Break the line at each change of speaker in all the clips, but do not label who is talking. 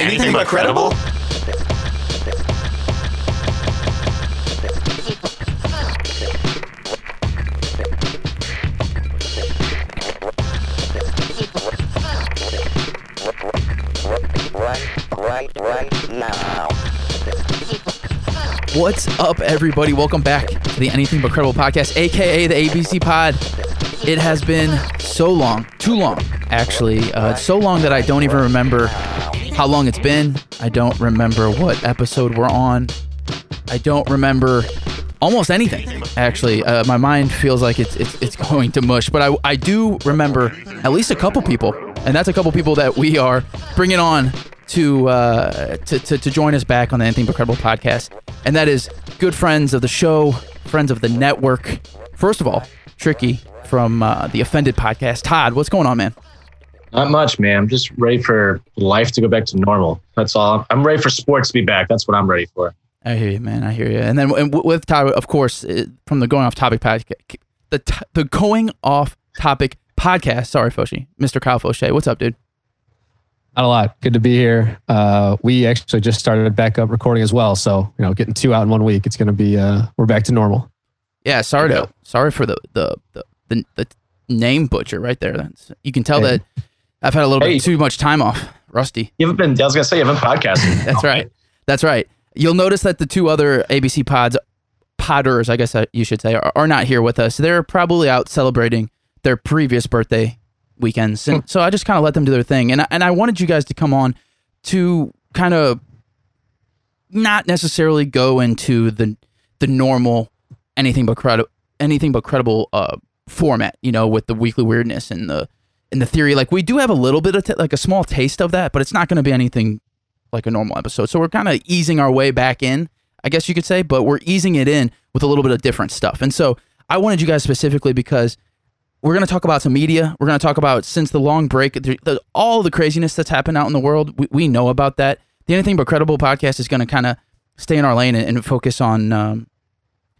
Anything but credible?
What's up, everybody? Welcome back to the Anything But Credible podcast, aka the ABC Pod. It has been so long, too long, actually. Uh, so long that I don't even remember how long it's been. I don't remember what episode we're on. I don't remember almost anything. Actually, uh, my mind feels like it's, it's it's going to mush. But I I do remember at least a couple people, and that's a couple people that we are bringing on to uh, to, to to join us back on the Anything But Credible podcast, and that is good friends of the show, friends of the network. First of all, Tricky from uh, the Offended podcast. Todd, what's going on, man?
Not much, man. I'm just ready for life to go back to normal. That's all. I'm ready for sports to be back. That's what I'm ready for.
I hear you, man. I hear you. And then and with Todd, of course, uh, from the Going Off Topic podcast, the t- the Going Off Topic podcast. Sorry, Foshi, Mr. Kyle Fauché. What's up, dude?
Not a lot. Good to be here. Uh, we actually just started back up recording as well. So, you know, getting two out in one week, it's going to be, uh, we're back to normal.
Yeah, sorry to sorry for the the the, the, the name butcher right there. That's, you can tell
Hey.
that I've had a little
Hey.
bit too much time off. Rusty.
You haven't been, I was to say, you haven't podcasted.
That's right. That's right. You'll notice that the two other ABC pods, podders, I guess uh, you should say, are, are not here with us. They're probably out celebrating their previous birthday weekends, and so I just kind of let them do their thing. And I, and I wanted you guys to come on to kind of not necessarily go into the the normal anything but credible anything but credible uh, format, you know, with the weekly weirdness and the and the theory. Like we do have a little bit of t- like a small taste of that, but it's not going to be anything like a normal episode. So we're kind of easing our way back in, I guess you could say, but we're easing it in with a little bit of different stuff. And so I wanted you guys specifically because we're going to talk about some media. We're going to talk about since the long break, the, the, all the craziness that's happened out in the world. We, we know about that. The Anything But Credible podcast is going to kind of stay in our lane and, and focus on, um,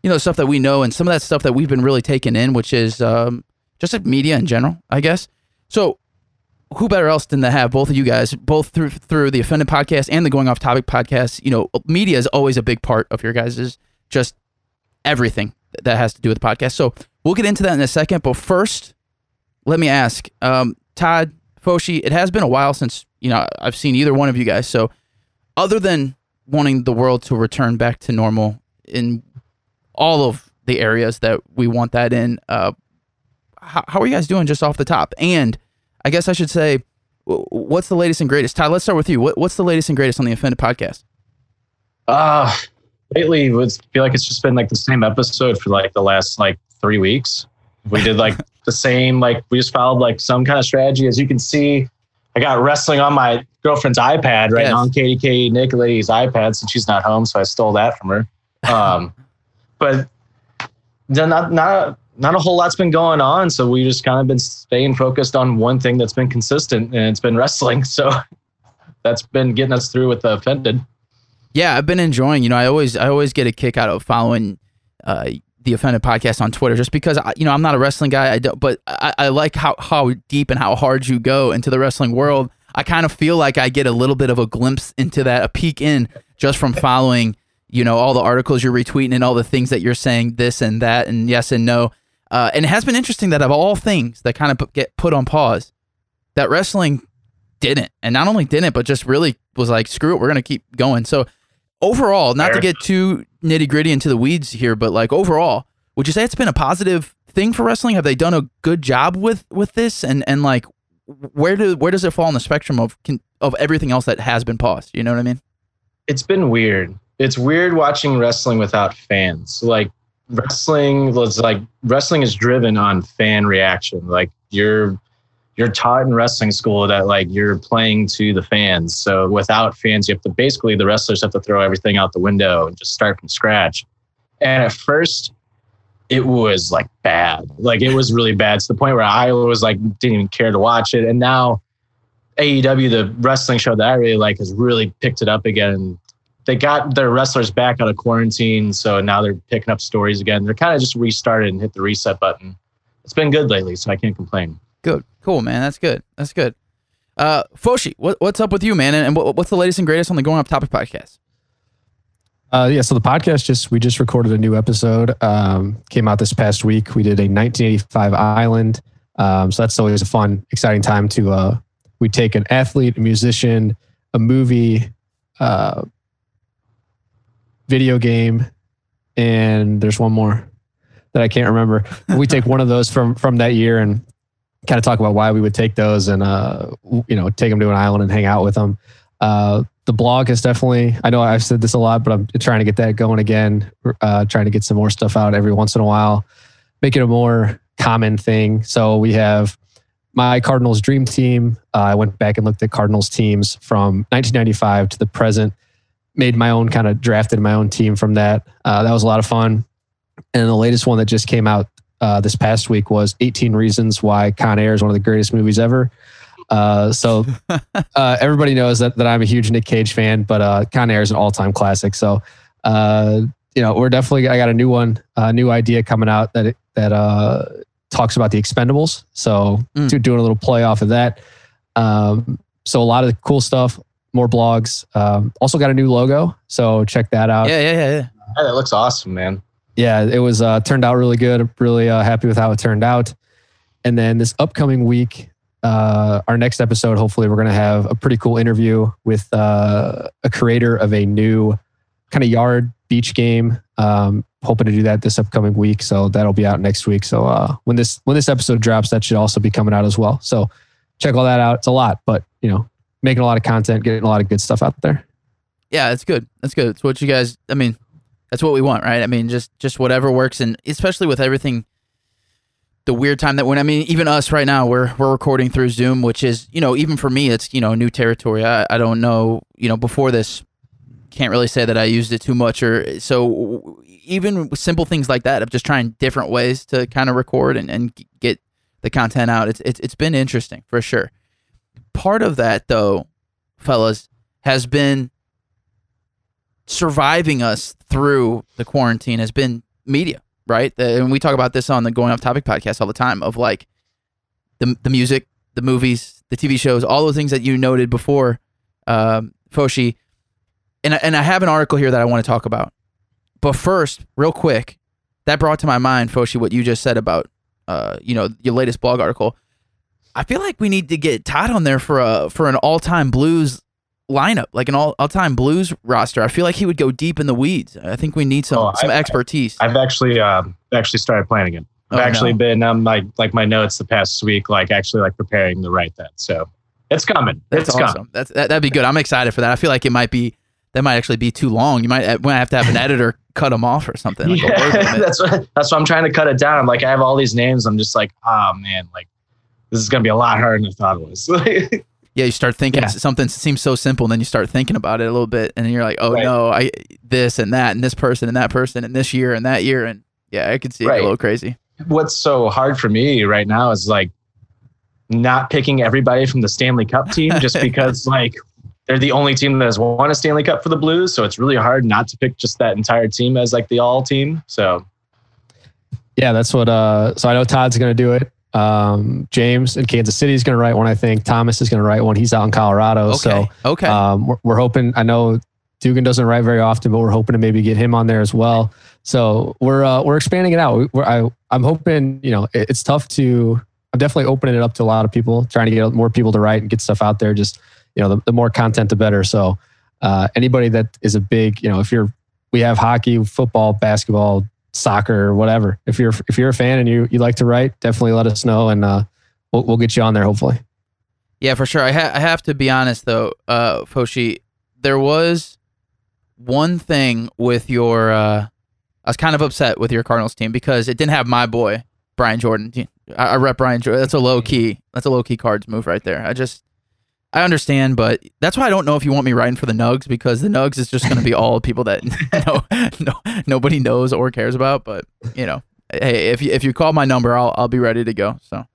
you know, stuff that we know and some of that stuff that we've been really taking in, which is um, just media in general, I guess. So who better else than to have both of you guys, both through through the Offended podcast and the Going Off Topic podcast? You know, media is always a big part of your guys' just everything that has to do with the podcast. So we'll get into that in a second. But first, let me ask, um, Todd Foshi. It has been a while since you know I've seen either one of you guys. So other than wanting the world to return back to normal in all of the areas that we want that in, uh, how, how are you guys doing just off the top? And I guess I should say, what's the latest and greatest? Todd, let's start with you. What, what's the latest and greatest on the Offended podcast?
Uh, lately, it was, feel like it's just been like the same episode for like the last like three weeks. We did like the same, like we just followed like some kind of strategy. As you can see, I got wrestling on my girlfriend's iPad right
Yes.
now on Katie K. Nicoletti's iPad since she's not home. So I stole that from her. Um, but then not, not, not a whole lot's been going on. So we just kind of been staying focused on one thing that's been consistent and it's been wrestling. So that's been getting us through with the offended.
Yeah, I've been enjoying. You know, I always I always get a kick out of following uh, the Offended podcast on Twitter, just because I, you know I'm not a wrestling guy. I don't, but I, I like how how deep and how hard you go into the wrestling world. I kind of feel like I get a little bit of a glimpse into that, a peek in, just from following. You know, all the articles you're retweeting and all the things that you're saying, this and that, and yes and no. Uh, and it has been interesting that of all things that kind of get put on pause, that wrestling didn't, and not only didn't, but just really was like, screw it, we're gonna keep going. So overall, not to get too nitty gritty into the weeds here, but like overall, would you say it's been a positive thing for wrestling? Have they done a good job with with this? And and like, where do where does it fall on the spectrum of can, of everything else that has been paused? You know what I mean?
it's been weird. It's weird watching wrestling without fans. Like wrestling was like wrestling is driven on fan reaction. Like you're you're taught in wrestling school that like you're playing to the fans. So without fans, you have to basically the wrestlers have to throw everything out the window and just start from scratch. And at first, it was like bad. Like it was really bad to the point where I was like didn't even care to watch it. And now AEW, the wrestling show that I really like, has really picked it up again. They got their wrestlers back out of quarantine, so now they're picking up stories again. They're kind of just restarted and hit the reset button. It's been good lately, so I can't complain.
Good, cool, man. That's good. That's good. Uh, Foshi, what, what's up with you, man? And, and what, what's the latest and greatest on the Going Off Topic podcast?
Uh, yeah, so the podcast just we just recorded a new episode. Um, came out this past week. We did a 1985 Island. Um, so that's always a fun, exciting time to. Uh, we take an athlete, a musician, a movie, uh, video game, and there's one more that I can't remember. we take one of those from from that year and kind of talk about why we would take those and uh, you know take them to an island and hang out with them. Uh, the blog is definitely. I know I've said this a lot, but I'm trying to get that going again. Uh, trying to get some more stuff out every once in a while, make it a more common thing. So we have my Cardinals dream team. Uh, I went back and looked at Cardinals teams from 1995 to the present. Made my own kind of drafted my own team from that. Uh, that was a lot of fun. And the latest one that just came out uh, this past week was 18 Reasons Why Con Air is one of the greatest movies ever. Uh, so uh, everybody knows that, that I'm a huge Nick Cage fan, but uh, Con Air is an all time classic. So, uh, you know, we're definitely, I got a new one, a new idea coming out that, that uh, talks about the expendables. So mm. doing a little play off of that. Um, so a lot of cool stuff, more blogs. Um, also got a new logo. So check that out.
Yeah, yeah, yeah. yeah.
Hey, that looks awesome, man.
Yeah, it was uh, turned out really good. Really uh, happy with how it turned out. And then this upcoming week, uh, our next episode, hopefully, we're going to have a pretty cool interview with uh, a creator of a new kind of yard beach game. Um, hoping to do that this upcoming week, so that'll be out next week. So uh, when this when this episode drops, that should also be coming out as well. So check all that out. It's a lot, but you know, making a lot of content, getting a lot of good stuff out there.
Yeah, that's good. That's good. It's what you guys. I mean, that's what we want, right? I mean, just just whatever works, and especially with everything the weird time that when I mean even us right now we're we're recording through Zoom, which is you know even for me it's you know new territory. I I don't know you know before this can't really say that I used it too much or so even simple things like that of just trying different ways to kind of record and, and get the content out. It's, it's it's been interesting for sure. Part of that though, fellas, has been surviving us through the quarantine has been media right? And we talk about this on the Going Off Topic podcast all the time of like the the music, the movies, the TV shows, all those things that you noted before, um, Foshi. And and I have an article here that I want to talk about. But first, real quick, that brought to my mind, Foshi, what you just said about, uh, you know, your latest blog article. I feel like we need to get Todd on there for a for an all time blues lineup, like an all all time blues roster. I feel like he would go deep in the weeds. I think we need some oh, some
I've,
expertise.
I've actually um, actually started planning it. I've oh, actually no. been um like like my notes the past week, like actually like preparing to write that. So it's coming.
That's
it's
awesome.
Coming.
That's that, that'd be good. I'm excited for that. I feel like it might be that might actually be too long. You might uh, might have to have an editor cut them off or something. Like
yeah, that's what that's what I'm trying to cut it down. I'm like I have all these names. I'm just like, oh man, like this is gonna be a lot harder than I thought it was.
yeah, you start thinking yeah. something seems so simple, and then you start thinking about it a little bit, and then you're like, oh right. no, I this and that, and this person and that person, and this year and that year, and yeah, I could see right. it a little crazy.
What's so hard for me right now is like not picking everybody from the Stanley Cup team just because like they're the only team that has won a Stanley Cup for the Blues, so it's really hard not to pick just that entire team as like the all team. So
yeah, that's what. uh So I know Todd's going to do it. Um, James in Kansas City is going to write one. I think Thomas is going to write one. He's out in Colorado.
Okay.
So
okay,
um, we're, we're, hoping. I know Dugan doesn't write very often, but we're hoping to maybe get him on there as well. So we're uh, we're expanding it out. We're, I, I'm hoping. You know, it, it's tough to. I'm definitely opening it up to a lot of people, trying to get more people to write and get stuff out there. Just you know, the, the more content, the better. So uh, anybody that is a big, you know, if you're, we have hockey, football, basketball, soccer, or whatever. If you're if you're a fan and you you like to write, definitely let us know, and uh, we'll we'll get you on there hopefully.
Yeah, for sure. I, ha- I have to be honest though, uh, Foshi. There was one thing with your. Uh, I was kind of upset with your Cardinals team because it didn't have my boy Brian Jordan. I, I rep Brian Jordan. That's a low key. That's a low key cards move right there. I just I understand, but that's why I don't know if you want me writing for the Nugs because the Nugs is just going to be all people that no, no, nobody knows or cares about. But you know, hey, if you if you call my number, I'll I'll be ready to go. So,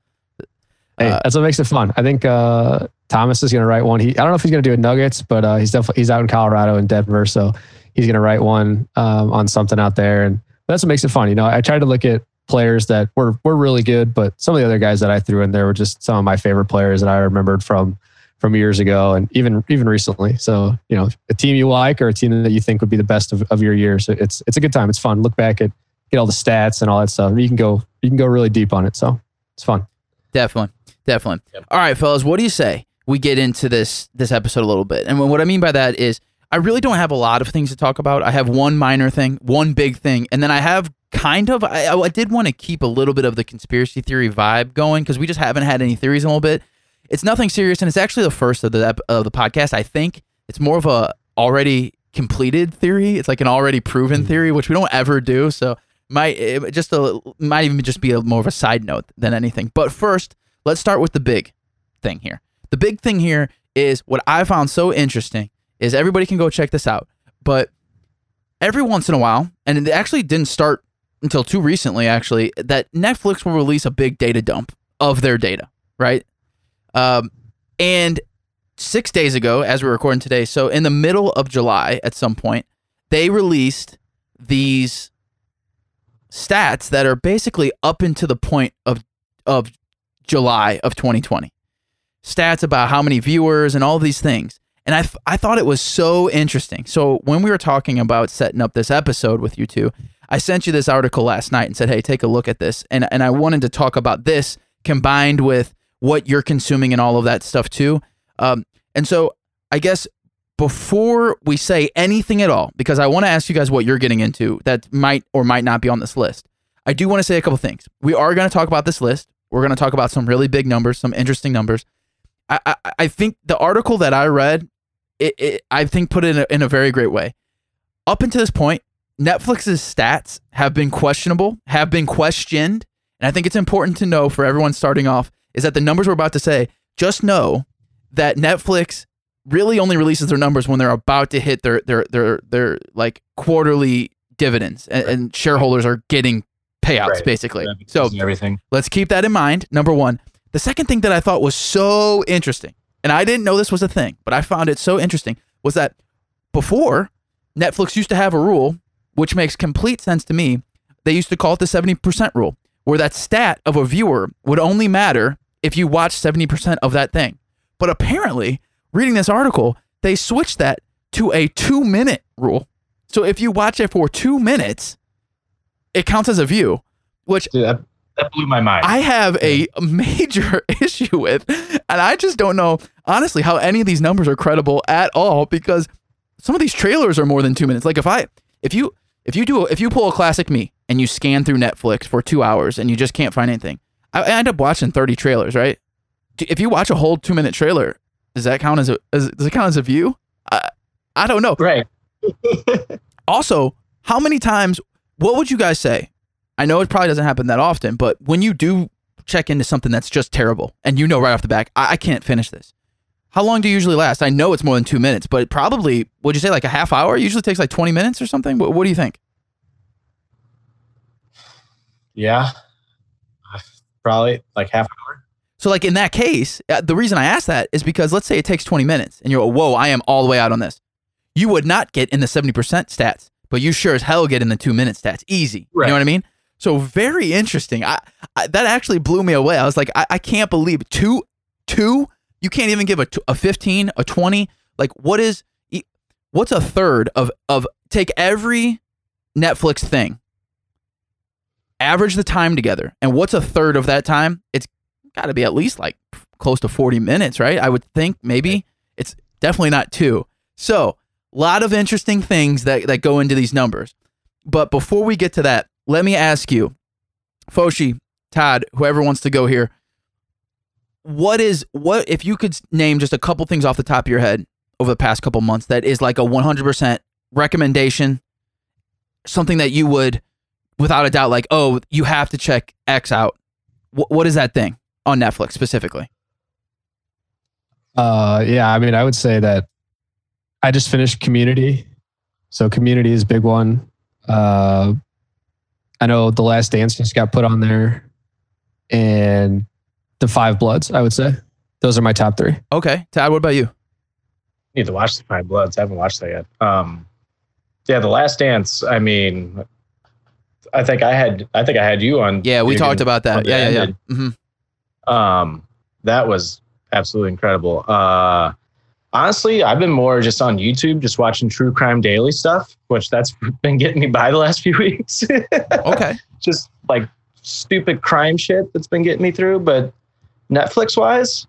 hey, uh, that's what makes it fun. I think uh, Thomas is going to write one. He I don't know if he's going to do it Nuggets, but uh, he's definitely he's out in Colorado and Denver, so he's going to write one um, on something out there, and that's what makes it fun. You know, I try to look at players that were were really good, but some of the other guys that I threw in there were just some of my favorite players that I remembered from from years ago and even even recently. So you know, a team you like or a team that you think would be the best of, of your year. So it's it's a good time. It's fun. Look back at get all the stats and all that stuff. You can go you can go really deep on it. So it's fun.
Definitely, definitely. Yep. All right, fellas, what do you say we get into this this episode a little bit? And what I mean by that is, I really don't have a lot of things to talk about. I have one minor thing, one big thing, and then I have kind of. I, I did want to keep a little bit of the conspiracy theory vibe going because we just haven't had any theories in a little bit. It's nothing serious, and it's actually the first of the of the podcast. I think it's more of a already completed theory. It's like an already proven mm. theory, which we don't ever do. So might just a might even just be a, more of a side note than anything. But first, let's start with the big thing here. The big thing here is what I found so interesting is everybody can go check this out, but every once in a while, and it actually didn't start until too recently, actually, that Netflix will release a big data dump of their data, right? Um, and six days ago, as we're recording today, so in the middle of July, at some point, they released these stats that are basically up into the point of of July of 2020. Stats about how many viewers and all these things. And I, I thought it was so interesting. So when we were talking about setting up this episode with you two, I sent you this article last night and said, "Hey, take a look at this." And and I wanted to talk about this combined with what you're consuming and all of that stuff too. Um, and so I guess before we say anything at all, because I want to ask you guys what you're getting into that might or might not be on this list, I do want to say a couple things. We are going to talk about this list. We're going to talk about some really big numbers, some interesting numbers. I, I, I think the article that I read, it, it, I think put it in a, in a very great way. Up until this point, Netflix's stats have been questionable, have been questioned. And I think it's important to know for everyone starting off is that the numbers we're about to say, just know that Netflix really only releases their numbers when they're about to hit their their their their like quarterly dividends and, and shareholders are getting payouts right. basically. So
everything.
Let's keep that in mind. Number 1. The second thing that I thought was so interesting, and I didn't know this was a thing, but I found it so interesting was that before Netflix used to have a rule which makes complete sense to me. They used to call it the 70% rule, where that stat of a viewer would only matter if you watch 70% of that thing. But apparently, reading this article, they switched that to a two minute rule. So if you watch it for two minutes, it counts as a view, which
Dude, that, that blew my mind.
I have a major issue with. And I just don't know, honestly, how any of these numbers are credible at all because some of these trailers are more than two minutes. Like if I, if you, if you do, if you pull a classic me and you scan through Netflix for two hours and you just can't find anything, I, I end up watching 30 trailers, right? If you watch a whole two minute trailer, does that count as a as, does it count as a view? I, I don't know.
Right.
also, how many times? What would you guys say? I know it probably doesn't happen that often, but when you do check into something that's just terrible and you know right off the back, I, I can't finish this. How long do you usually last? I know it's more than two minutes, but probably would you say like a half hour? It usually takes like twenty minutes or something. What, what do you think?
Yeah, probably like half an hour.
So, like in that case, uh, the reason I ask that is because let's say it takes 20 minutes and you're, whoa, I am all the way out on this. You would not get in the 70% stats, but you sure as hell get in the two minute stats. Easy. Right. You know what I mean? So, very interesting. I, I That actually blew me away. I was like, I, I can't believe two, two, you can't even give a, a 15, a 20. Like, what is, what's a third of, of, take every Netflix thing, average the time together. And what's a third of that time? It's got to be at least like close to 40 minutes, right? I would think maybe it's definitely not two. So, a lot of interesting things that, that go into these numbers. But before we get to that, let me ask you, Foshi, Todd, whoever wants to go here, what is what if you could name just a couple things off the top of your head over the past couple months that is like a 100% recommendation, something that you would without a doubt like, "Oh, you have to check X out." what is that thing? on Netflix specifically?
Uh, yeah, I mean, I would say that I just finished Community, so Community is a big one. Uh, I know The Last Dance just got put on there, and The Five Bloods. I would say those are my top three.
Okay, Todd, what about you?
Need to watch The Five Bloods. I haven't watched that yet. Um, yeah, The Last Dance. I mean, I think I had I think I had you on.
Yeah, we talked about that. Yeah, yeah, yeah. Mm-hmm
um, that was absolutely incredible. Uh, honestly, I've been more just on YouTube, just watching true crime daily stuff, which that's been getting me by the last few weeks.
Okay.
just like stupid crime shit that's been getting me through. But Netflix wise,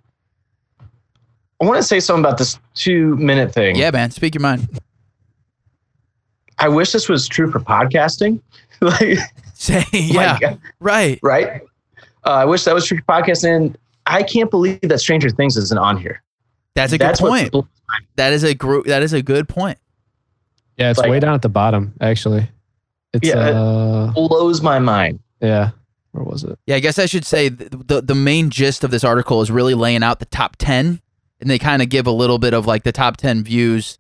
I want to say something about this two minute thing.
Yeah, man. Speak your mind.
I wish this was true for podcasting. like,
Say yeah.
like,
Right.
right? Uh, I wish that was true for podcasting. And I can't believe that Stranger Things isn't on here.
That's a good
That's
point. That is a group. That is a good point.
Yeah, it's
Like-
way down at the bottom, actually. It's
Yeah, it-
uh
blows my mind.
yeah. Where was it?
Yeah, I guess I should say th- the the main gist of this article is really laying out the top ten, and they kind of give a little bit of like the top ten views,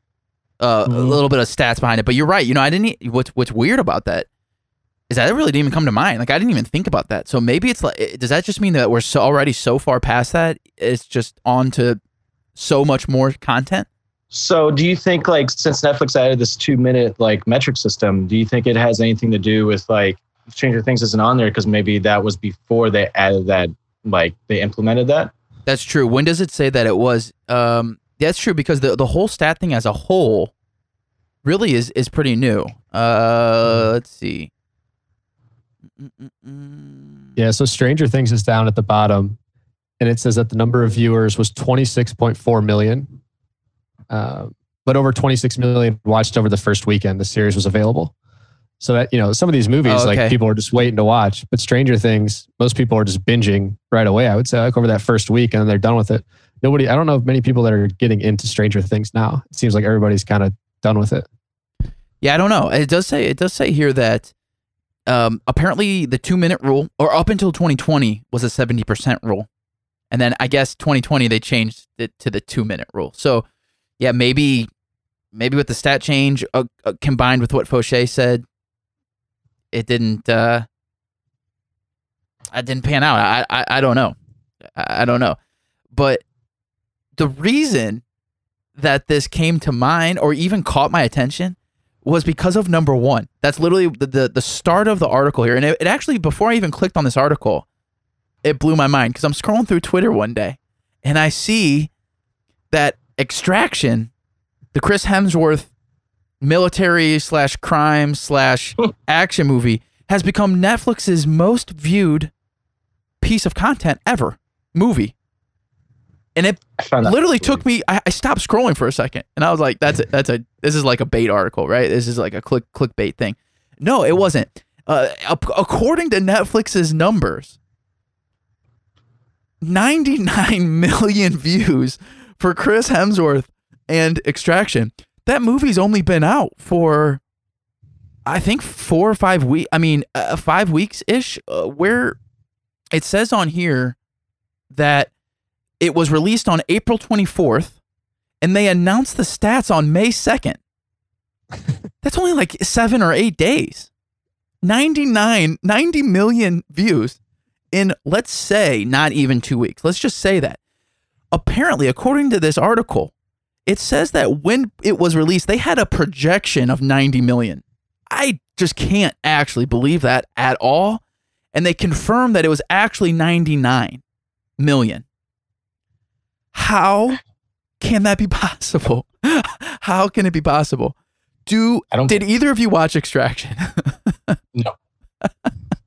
uh, a
Mhm.
little bit of stats behind it. But you're right. You know, I didn't. What's what's weird about that is that really didn't even come to mind. Like I didn't even think about that. So maybe it's like, does that just mean that we're so already so far past that? It's just on to so much more content.
So, do you think like since Netflix added this two minute like metric system, do you think it has anything to do with like Stranger Things isn't on there because maybe that was before they added that like they implemented that?
That's true. When does it say that it was? Um, that's true because the the whole stat thing as a whole really is is pretty new. Uh, let's see.
Yeah, so Stranger Things is down at the bottom, and it says that the number of viewers was 26.4 million. Uh, but over 26 million watched over the first weekend the series was available. So that you know, some of these movies
Oh, okay.
like people are just waiting to watch, but Stranger Things, most people are just binging right away. I would say like over that first week, and then they're done with it. Nobody, I don't know of many people that are getting into Stranger Things now. It seems like everybody's kind of done with it.
Yeah, I don't know. It does say it does say here that um, apparently the two minute rule, or up until 2020, was a 70 percent rule, and then I guess 2020 they changed it to the two minute rule. So yeah, maybe maybe with the stat change uh, uh, combined with what Fauché said, it didn't. Uh, I didn't pan out. I, I I don't know. I I don't know, but the reason that this came to mind or even caught my attention was because of number one. That's literally the, the, the start of the article here. And it, it actually, before I even clicked on this article, it blew my mind because I'm scrolling through Twitter one day and I see that Extraction, the Chris Hemsworth military slash crime slash action movie, has become Netflix's most viewed piece of content ever movie. And it
I found that
literally took me I, I stopped scrolling for a second. And i was like that's a, that's a this is like a bait article right? This is like a click clickbait thing. No it wasn't. Uh, according to netflix's numbers 99 million views for chris hemsworth and extraction. That movie's only been out for i think four or five weeks i mean uh, five weeks ish uh, where it says on here that it was released on April 24th and they announced the stats on May 2nd. That's only like 7 or 8 days. 99 90 million views in let's say not even 2 weeks. Let's just say that. Apparently, according to this article, it says that when it was released, they had a projection of 90 million. I just can't actually believe that at all. And they confirmed that it was actually 99 million. How can that be possible? How can it be possible? Do
I don't-
did either of you watch Extraction?
No,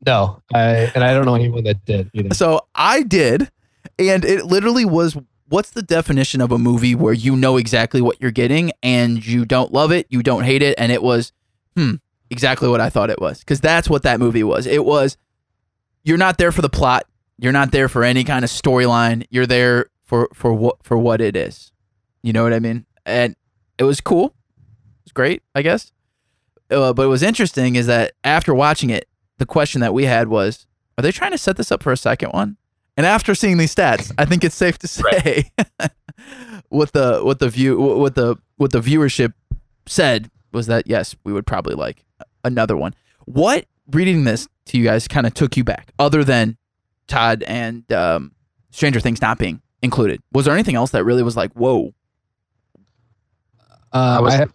no, I, and I don't know anyone that did either.
so I did, and it literally was what's the definition of a movie where you know exactly what you're getting and you don't love it, you don't hate it, and it was hmm, exactly what I thought it was. Because that's what that movie was. It was you're not there for the plot, you're not there for any kind of storyline, you're there for for what for what it is. You know what I mean? And it was cool. It was great, I guess. Uh, but what was interesting is that after watching it, the question that we had was, are they trying to set this up for a second one? And after seeing these stats, I think it's safe to say what the what the view what the what the viewership said was that yes, we would probably like another one. What reading this to you guys kind of took you back, other than Todd and um, Stranger Things not being included? Was there anything else that really was like, whoa?
Uh,
I was-
I, have,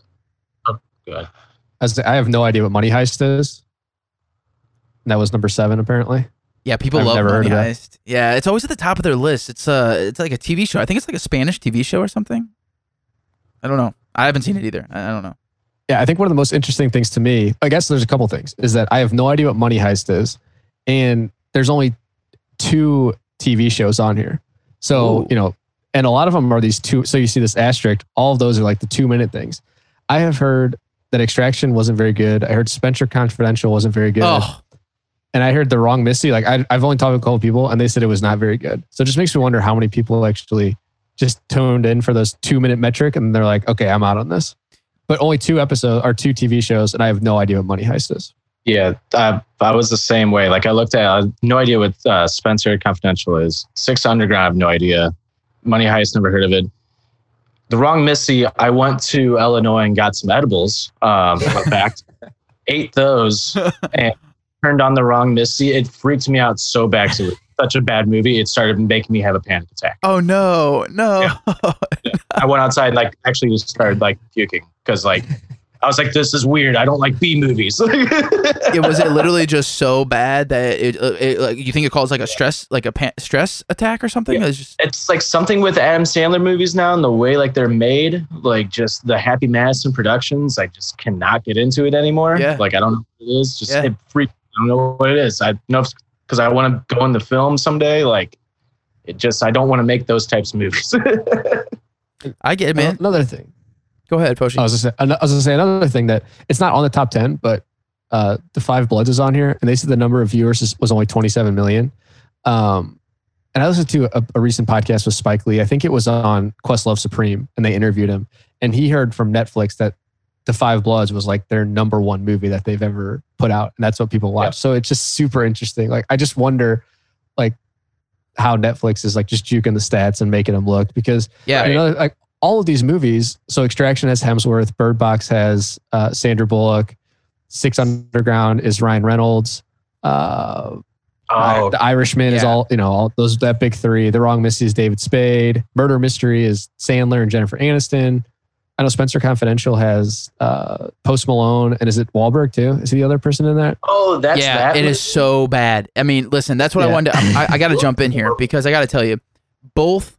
Good.
I was- I have no idea what Money Heist is. That was number seven, apparently.
Yeah, people
I've
love
never
Money
heard of that.
Heist. Yeah, it's always at the top of their list. It's uh it's like a TV show. I think it's like a Spanish TV show or something. I don't know. I haven't seen it either. I I don't know.
Yeah, I think one of the most interesting things to me, I guess there's a couple things, is that I have no idea what Money Heist is, and there's only two TV shows on here. So
Ooh.
you know, and a lot of them are these two. So you see this asterisk. All of those are like the two minute things. I have heard that Extraction wasn't very good. I heard Spencer Confidential wasn't very good.
Oh,
and I heard the wrong Missy. Like I, I've only talked to a couple people, and they said it was not very good. So it just makes me wonder how many people actually just tuned in for those two minute metric, and they're like, okay, I'm out on this. But only two episodes or two TV shows, and I have no idea what Money Heist is.
Yeah, I, I was the same way. Like I looked at, I no idea what uh, Spencer Confidential is. Six Underground, I have no idea. Money Heist, never heard of it. The Wrong Missy, I went to Illinois and got some edibles. Um, fun fact, ate those and turned on the Wrong Missy. It freaked me out so bad. it was such a bad movie. It started making me have a panic attack.
oh no, no.
I went outside like actually just started like puking because like I was like, this is weird. I don't like B movies.
it was it literally just so bad that it, uh, it like you think it calls like a stress like a pan- stress attack or something?
Yeah.
It's just
it's like something with Adam Sandler movies now and the way like they're made, like just the Happy Madison productions. I just cannot get into it anymore.
Yeah.
Like I don't know what it is. Just
Yeah.
it freaks. I don't know what it is. I know because I want to go in the film someday. Like it just I don't want to make those types of movies.
I get it, man.
Another thing,
Go ahead, Foshi.
I was gonna say, I was gonna say another thing that it's not on the top ten, but uh, the Five Bloods is on here, and they said the number of viewers is, was only 27 million. Um, and I listened to a, a recent podcast with Spike Lee. I think it was on Questlove Supreme, and they interviewed him, and he heard from Netflix that the Five Bloods was like their number one movie that they've ever put out, and that's what people watch.
Yeah.
So it's just super interesting. Like I just wonder, like how Netflix is like just juking the stats and making them look because
yeah,
you know, like all of these movies. So Extraction has Hemsworth, Bird Box has uh, Sandra Bullock, Six Underground is Ryan Reynolds. Uh,
oh,
the Irishman is all you know. All those that big three. The Wrong Missy is David Spade. Murder Mystery is Sandler and Jennifer Aniston. I know Spencer Confidential has uh, Post Malone, and is it Wahlberg too? Is he the other person in that?
oh, that's
yeah,
that.
it
movie?
is so bad. I mean, listen, that's what I wanted. To, I, I got to jump in here because I got to tell you, both that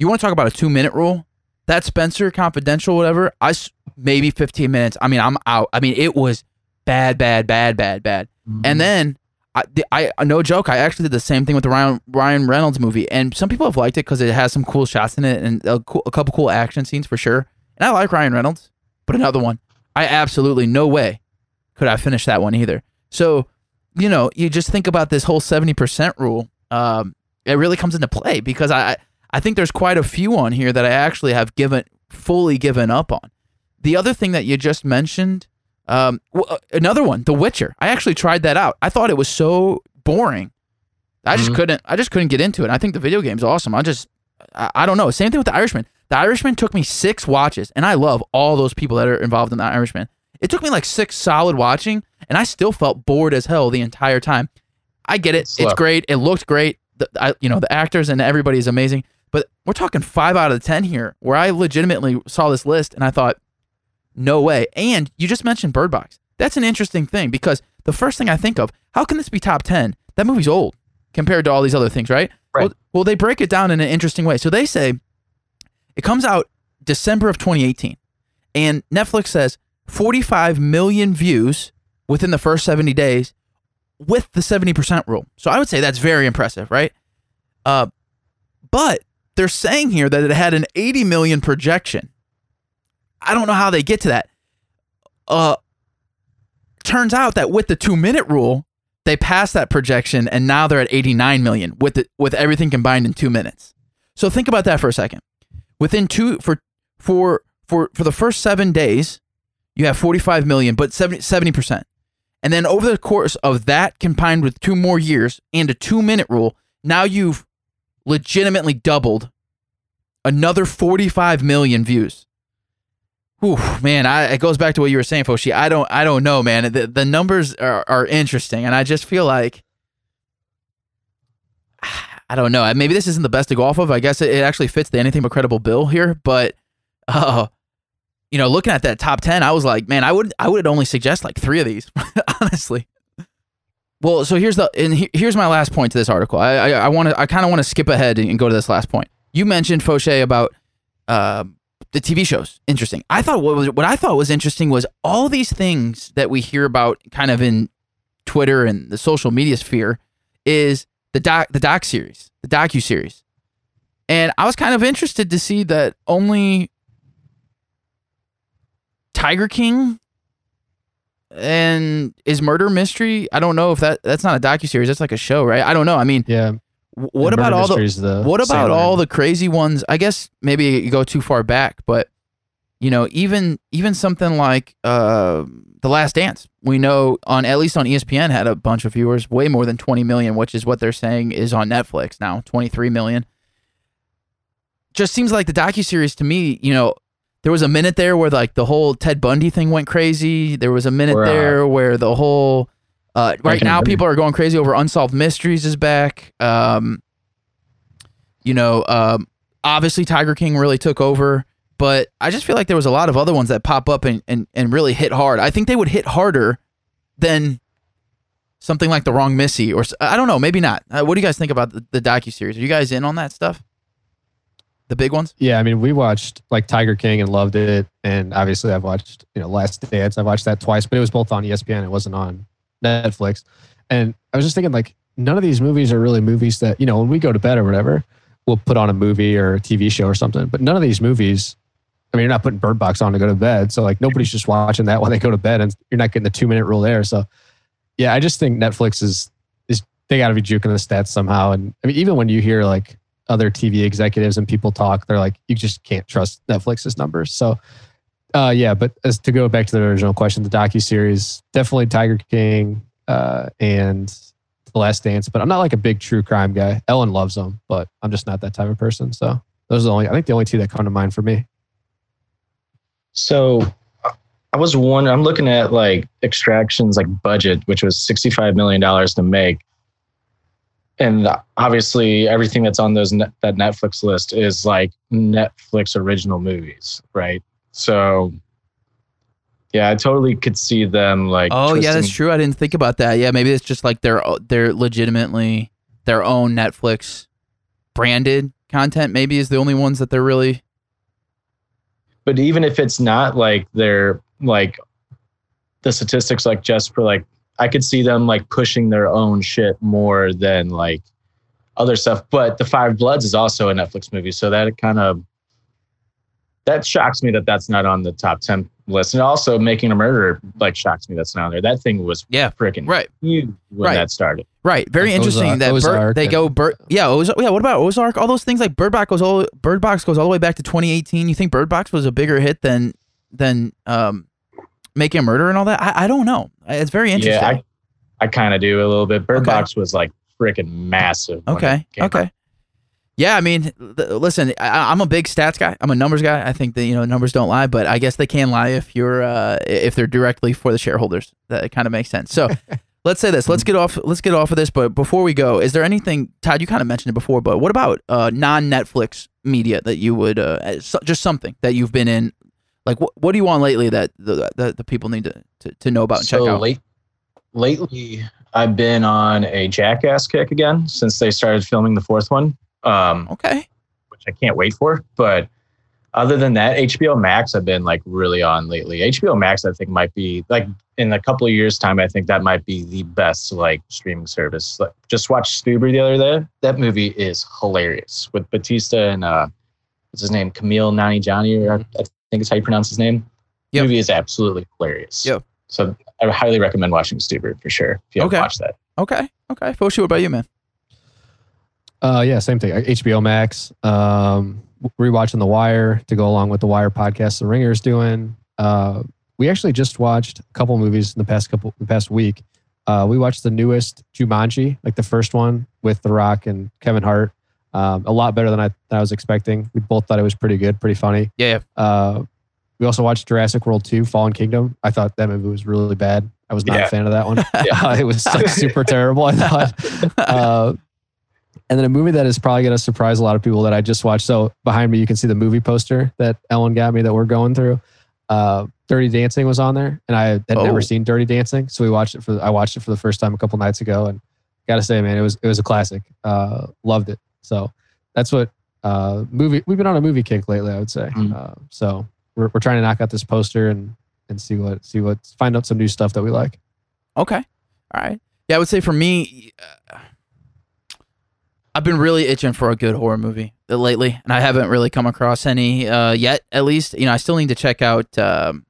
you want to talk about a two minute rule. That Spencer Confidential, whatever. I maybe fifteen minutes. I mean, I'm out. I mean, it was bad, bad, bad, bad, bad.
Mm-hmm.
And then I, the, I no joke, I actually did the same thing with the Ryan Ryan Reynolds movie, and some people have liked it because it has some cool shots in it and a, cool, a couple cool action scenes for sure. And I like Ryan Reynolds, but another one, I absolutely no way could I finish that one either. So, you know, you just think about this whole seventy percent rule. Um, it really comes into play because I I think there's quite a few on here that I actually have given fully given up on. The other thing that you just mentioned, um, w- uh, another one, The Witcher. I actually tried that out. I thought it was so boring. I just
Mhm.
couldn't. I just couldn't get into it. I think the video game's awesome. I just, I, I don't know. Same thing with The Irishman. The Irishman took me six watches, and I love all those people that are involved in The Irishman. It took me like six solid watching, and I still felt bored as hell the entire time. I get it. It's
Slept.
great. It looked great. The, I, you know, the actors and everybody is amazing. But we're talking five out of the ten here, where I legitimately saw this list and I thought, no way. And you just mentioned Bird Box. That's an interesting thing because the first thing I think of, how can this be top 10? That movie's old compared to all these other things, right?
Right.
Well, well, they break it down in an interesting way. So they say it comes out December of 2018, and Netflix says 45 million views within the first 70 days with the 70% rule. So I would say that's very impressive, right? Uh, but they're saying here that it had an 80 million projection. I don't know how they get to that. Uh, turns out that with the two minute rule, they passed that projection and now they're at 89 million with the, with everything combined in two minutes. So think about that for a second. Within two for for for for the first seven days, you have 45 million, but 70 percent. And then over the course of that, combined with two more years and a two minute rule, now you've legitimately doubled another 45 million views. Whew, man, I, it goes back to what you were saying, Foshi. I don't, I don't know, man. The, the numbers are, are interesting, and I just feel like I don't know. Maybe this isn't the best to go off of. I guess it, it actually fits the anything but credible bill here, but uh, you know, looking at that top ten, I was like, man, I would, I would only suggest like three of these, honestly. Well, so here's the and he- here's my last point to this article. I I, want to I kind of want to skip ahead and go to this last point. You mentioned Fauché about uh, the TV shows. Interesting. I thought what was what I thought was interesting was all these things that we hear about kind of in Twitter and the social media sphere is the doc the doc series, the docu series. And I was kind of interested to see that only Tiger King and is Murder Mystery. I don't know if that that's not a docu series. That's like a show, right? I don't know. I mean,
Yeah.
what about all the
the
what about all the crazy ones? I guess maybe you go too far back, but you know, even even something like uh, The Last Dance, we know on at least on ESPN had a bunch of viewers, way more than 20 million, which is what they're saying is on Netflix now, 23 million. Just seems like the docu series to me, you know, there was a minute there where like the whole Ted Bundy thing went crazy. There was a minute
Or, uh,
there where the whole uh, right now people are going crazy over Unsolved Mysteries is back. Um, you know, um, obviously Tiger King really took over, but I just feel like there was a lot of other ones that pop up and, and, and really hit hard. I think they would hit harder than something like The Wrong Missy or I don't know, maybe not. Uh, what do you guys think about the, the docu series? Are you guys in on that stuff? The big ones?
Yeah, I mean, we watched like Tiger King and loved it, and obviously I've watched you know Last Dance. I watched that twice, but it was both on ESPN. It wasn't on Netflix. And I was just thinking, like, none of these movies are really movies that you know when we go to bed or whatever, we'll put on a movie or a TV show or something. But none of these movies. I mean, you're not putting Bird Box on to go to bed, so like nobody's just watching that when they go to bed, and you're not getting the two minute rule there. So, yeah, I just think Netflix is is they got to be juking the stats somehow. And I mean, even when you hear like other TV executives and people talk, they're like, you just can't trust Netflix's numbers. So, uh, yeah. But as to go back to the original question, the docu series definitely Tiger King uh, and The Last Dance. But I'm not like a big true crime guy. Ellen loves them, but I'm just not that type of person. So those are the only I think the only two that come to mind for me.
So I was wondering, I'm looking at like extractions like budget, which was $65 million to make. And obviously everything that's on those net, that Netflix list is like Netflix original movies, right? So yeah, I totally could see them like
Oh yeah, that's true. I didn't think about that. Yeah, maybe it's just like they're they're legitimately their own Netflix branded content. Maybe is the only ones that they're really.
but even if it's not like they're like the statistics like just for like i could see them like pushing their own shit more than like other stuff but the five bloods is also a netflix movie so that kind of that shocks me that that's not on the top 10 list and also making a murderer like shocks me that's not on there that thing was
Yeah,
freaking
right.
huge when
Right.
that started
Right, very
Like
interesting
Ozark-
that Bird,
Ozark
they
and-
go Bird. Yeah, Oz, yeah. What about Ozark? All those things like Bird Box goes all Bird Box goes all the way back to 2018. You think Bird Box was a bigger hit than than um, Making a Murder and all that? I, I don't know. It's very interesting.
yeah i, I kind of do a little bit bird
Okay.
box was like freaking massive when
Okay.
out.
Okay. Yeah, I mean, th- listen, I, I'm a big stats guy. I'm a numbers guy. I think that you know numbers don't lie, but I guess they can lie if you're uh, if they're directly for the shareholders. That kind of makes sense. So. Let's say this. Let's get off. Let's get off of this. But before we go, is there anything, Todd? You kind of mentioned it before, but what about uh, non-Netflix media that you would uh, so- just something that you've been in? Like, what what do you want lately that the that the people need to, to, to know about and
so
check out?
late lately i've been on a jackass kick again since they started filming the fourth one um,
Okay.
which i can't wait for but other than that hbo max i've been like really on lately hbo max i think might be like in a couple of years time i think that might be the best like streaming service like, just watched stuber the other day that movie is hilarious with Bautista and uh what's his name camille Nanjiani or i think it's how you pronounce his name
Yep.
movie is absolutely hilarious
Yep.
so I highly recommend watching Stuber for sure. If you haven't
Okay.
watched that,
Okay. Okay. Foshi, what about you, man?
Uh, yeah, same thing. HBO Max. Um, rewatching The Wire to go along with the Wire podcast The Ringer is doing. Uh, we actually just watched a couple movies in the past couple the past week. Uh, we watched the newest Jumanji, like the first one with The Rock and Kevin Hart. Um, a lot better than I, than I was expecting. We both thought it was pretty good, pretty funny.
Yeah.
Uh, we also watched Jurassic World 2, Fallen Kingdom. I thought that movie was really bad. I was not
Yeah.
a fan of that one.
Yeah.
Uh, it was like, super terrible, I thought. Uh, and then a movie that is probably going to surprise a lot of people that I just watched. So behind me, you can see the movie poster that Ellen got me that we're going through. uh, Dirty Dancing was on there, and I had
Oh.
never seen Dirty Dancing, so we watched it for. I watched it for the first time a couple nights ago, and gotta say, man, it was it was a classic. Uh, loved it. So that's what uh, movie we've been on a movie kick lately. I would say.
Mm.
Uh, so we're we're trying to knock out this poster and and see what see what find out some new stuff that we like.
Okay. All right. Yeah, I would say for me, uh, I've been really itching for a good horror movie lately, and I haven't really come across any uh, yet. At least, you know, I still need to check out. Um,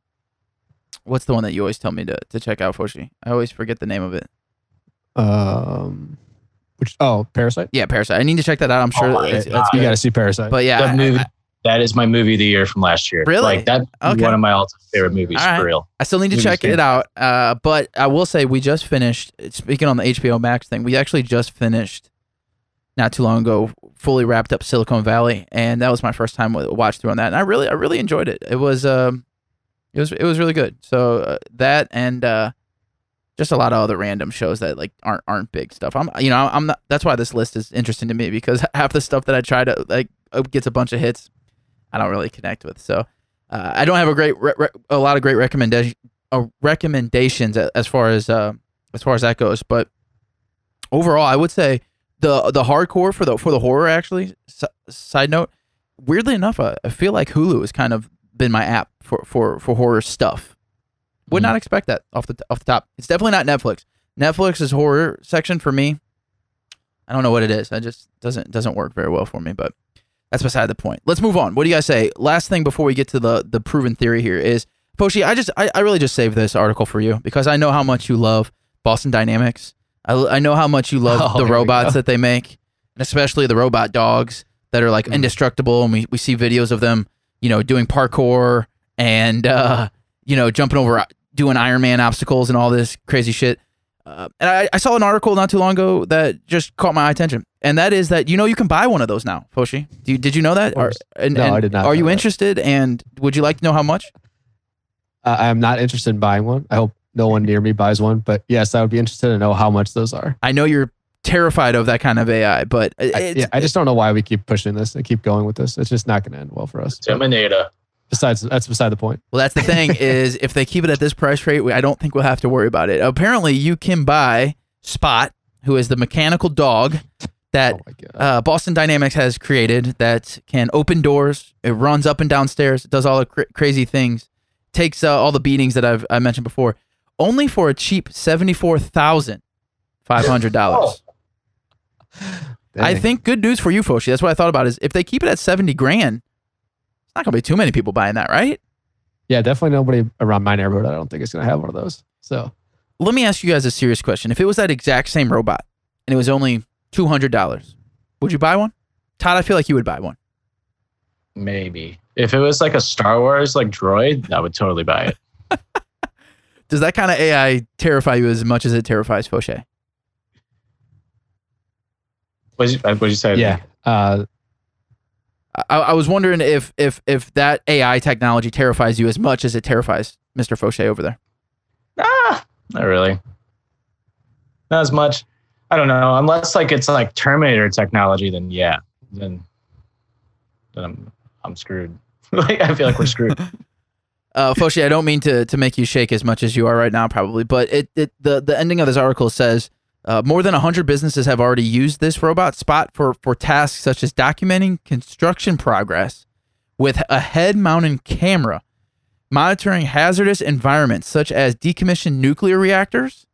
what's the one that you always tell me to, to check out, Foshi? I always forget the name of it.
Um, which oh, Parasite.
Yeah, Parasite. I need to check that out. I'm sure
Oh
it's, it's
You got to see Parasite.
But yeah,
That movie-
I,
That is my movie of the year from last year.
Really?
Like that
Okay.
one of my all-time favorite movies
All right.
for real.
I still need to
Movie's
check it out. Uh, but I will say we just finished. Speaking on the HBO Max thing, we actually just finished not too long ago. Fully wrapped up Silicon Valley, and that was my first time with watch through on that. And I really, I really enjoyed it. It was, um, it was, it was really good. So uh, that and uh, just a lot of other random shows that like aren't aren't big stuff. I'm, you know, I'm not. That's why this list is interesting to me because half the stuff that I try to like uh, gets a bunch of hits. I don't really connect with. So uh, I don't have a great, re- re- a lot of great recommendation, uh, recommendations as far as uh, as far as that goes. But overall, I would say the the hardcore for the for the horror actually. S- side note, weirdly enough, uh, I feel like Hulu has kind of been my app for for for horror stuff. Would
Mhm.
not expect that off the off the top. It's definitely not Netflix. Netflix's horror section for me. I don't know what it is. I just doesn't doesn't work very well for me. But that's beside the point. Let's move on. What do you guys say? Last thing before we get to the the proven theory here is Foshi. I just I, I really just saved this article for you because I know how much you love Boston Dynamics. I, I know how much you love
Oh,
the robots that they make, and especially the robot dogs that are like
Mm.
indestructible. And we, we see videos of them, you know, doing parkour and uh, you know jumping over doing Iron Man obstacles and all this crazy shit. Uh, and I, I saw an article not too long ago that just caught my attention, and that is that you know you can buy one of those now, Foshi. Do you, did you know that?
Of.
Or- and,
No,
and
I did not
Are you
that.
interested? And would you like to know how much?
Uh, I'm not interested in buying one. I hope no one near me buys one. But yes, I would be interested to know how much those are.
I know you're terrified of that kind of AI, but it-
I, yeah, I just don't know why we keep pushing this and keep going with this. It's just not going to end well for us.
Terminator.
Besides, that's beside the point.
well, that's the thing is if they keep it at this price rate, we, I don't think we'll have to worry about it. Apparently, you can buy Spot, who is the mechanical dog that
oh
uh, Boston Dynamics has created that can open doors. It runs up and downstairs. It does all the cra- crazy things. Takes uh, all the beatings that I've I mentioned before, only for a cheap seventy four thousand five hundred dollars. I think good news for you, Foshi. That's what I thought about. Is if they keep it at seventy grand, it's not gonna be too many people buying that, right?
Yeah, definitely nobody around my neighborhood. I don't think is going to have one of those. So
Let me ask you guys a serious question. If it was that exact same robot and it was only two hundred dollars, would you buy one? Todd, I feel like you would buy one.
Maybe. If it was like a Star Wars like droid, I would totally buy it.
Does that kind of AI terrify you as much as it terrifies Foshi?
What did you, you say?
yeah, uh,
I, I was wondering if if if that AI technology terrifies you as much as it terrifies Mr. Foshi over there.
Ah, not really. Not as much. I don't know. Unless like it's like Terminator technology, then yeah. Then then I'm I'm screwed. like I feel like we're screwed.
Uh, Foshi, I don't mean to to make you shake as much as you are right now, probably, but it, it the the ending of this article says uh, more than hundred businesses have already used this robot Spot for for tasks such as documenting construction progress with a head-mounted camera, monitoring hazardous environments such as decommissioned nuclear reactors,